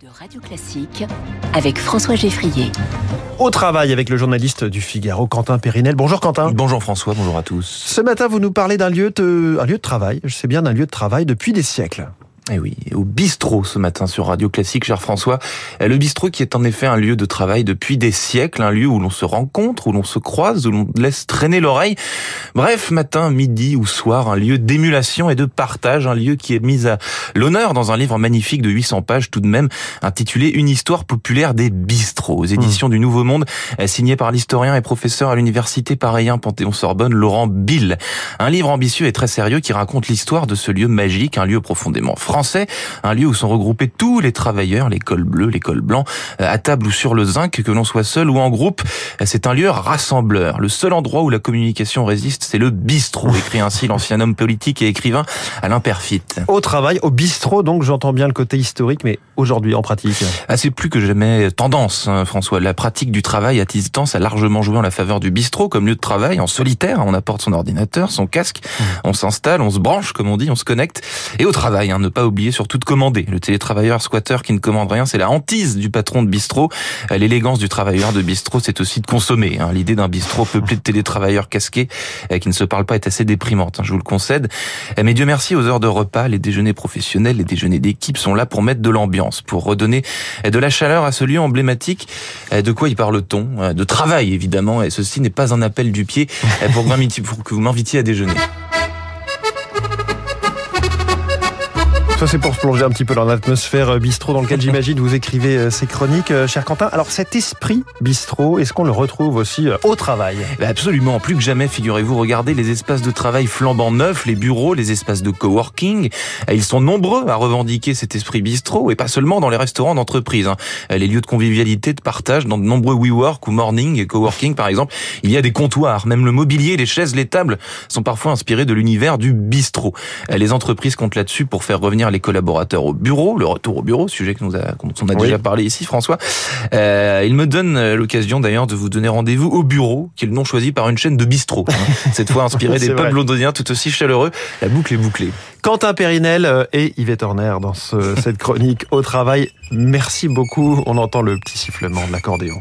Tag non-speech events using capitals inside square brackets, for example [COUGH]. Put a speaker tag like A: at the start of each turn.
A: de Radio Classique avec François Geffrier.
B: Au travail avec le journaliste du Figaro, Quentin Périnel. Bonjour Quentin.
C: Bonjour François, bonjour à tous.
B: Ce matin, vous nous parlez d'un lieu, de, un lieu de travail, je sais bien d'un lieu de travail depuis des siècles.
C: Eh oui, au bistrot ce matin sur Radio Classique, cher François. Euh, le bistrot qui est en effet un lieu de travail depuis des siècles, un lieu où l'on se rencontre, où l'on se croise, où l'on laisse traîner l'oreille. Bref, matin, midi ou soir, un lieu d'émulation et de partage, un lieu qui est mis à l'honneur dans un livre magnifique de 800 pages tout de même, intitulé Une histoire populaire des bistrots, aux éditions du Nouveau Monde, euh, signé par l'historien et professeur à l'université Paris Panthéon-Sorbonne, Laurent Bill. Un livre ambitieux et très sérieux qui raconte l'histoire de ce lieu magique, un lieu profondément français, un lieu où sont regroupés tous les travailleurs, les cols bleus, les cols blancs, euh, à table ou sur le zinc, que l'on soit seul ou en groupe. Euh, C'est un lieu rassembleur. Le seul endroit où la communication résiste, c'est le bistrot, [LAUGHS] écrit ainsi l'ancien homme politique et écrivain Alain Perfit.
B: Au travail, au bistrot, donc j'entends bien le côté historique, mais aujourd'hui en pratique.
C: Ah, c'est plus que jamais tendance, hein, François. La pratique du travail à distance a largement joué en la faveur du bistrot comme lieu de travail, en solitaire? On apporte son ordinateur, son casque, on s'installe, on se branche, comme on dit, on se connecte. Et au travail, hein, ne pas oublier surtout de commander. Le télétravailleur squatteur qui ne commande rien, c'est la hantise du patron de bistrot. Euh, L'élégance du travailleur de bistrot, c'est aussi de consommer. hein. L'idée d'un bistrot peuplé de télétravailleurs casqués euh, qui ne se parlent pas est assez déprimante, hein, je vous le concède. Euh, Mais Dieu merci, aux heures de repas, les déjeuners professionnels, les déjeuners d'équipe sont là pour mettre de l'ambiance, pour redonner de la chaleur à ce lieu emblématique. De quoi y parle-t-on? De travail, évidemment, et ceci n'est pas un appel du pied pour que vous m'invitiez à déjeuner.
B: Ça, c'est pour se plonger un petit peu dans l'atmosphère euh, bistrot dans lequel j'imagine vous écrivez euh, ces chroniques, euh, cher Quentin. Alors, cet esprit bistrot, est-ce qu'on le retrouve aussi au travail?
C: Bah, Absolument, plus que jamais, figurez-vous, regardez les espaces de travail flambant neufs, les bureaux, les espaces de coworking. Ils sont nombreux à revendiquer cet esprit bistrot, et pas seulement dans les restaurants d'entreprise. hein. Les lieux de convivialité, de partage, dans de nombreux WeWork ou Morning Coworking, par exemple, il y a des comptoirs. Même le mobilier, les chaises, les tables sont parfois inspirés de l'univers du bistrot. Les entreprises comptent là-dessus pour faire revenir les collaborateurs au bureau, le retour au bureau, sujet que nous a, dont on a
B: Oui.
C: déjà parlé ici, François. Euh, il me donne euh, l'occasion d'ailleurs de vous donner rendez-vous au bureau, qui est le nom choisi par une chaîne de bistrot. hein. [LAUGHS] Cette fois inspiré
B: C'est
C: des peuples londoniens tout aussi chaleureux. La boucle est bouclée.
B: Quentin Périnel euh, et Yvette Horner dans ce- cette chronique au travail. Merci beaucoup. On entend le petit sifflement de l'accordéon.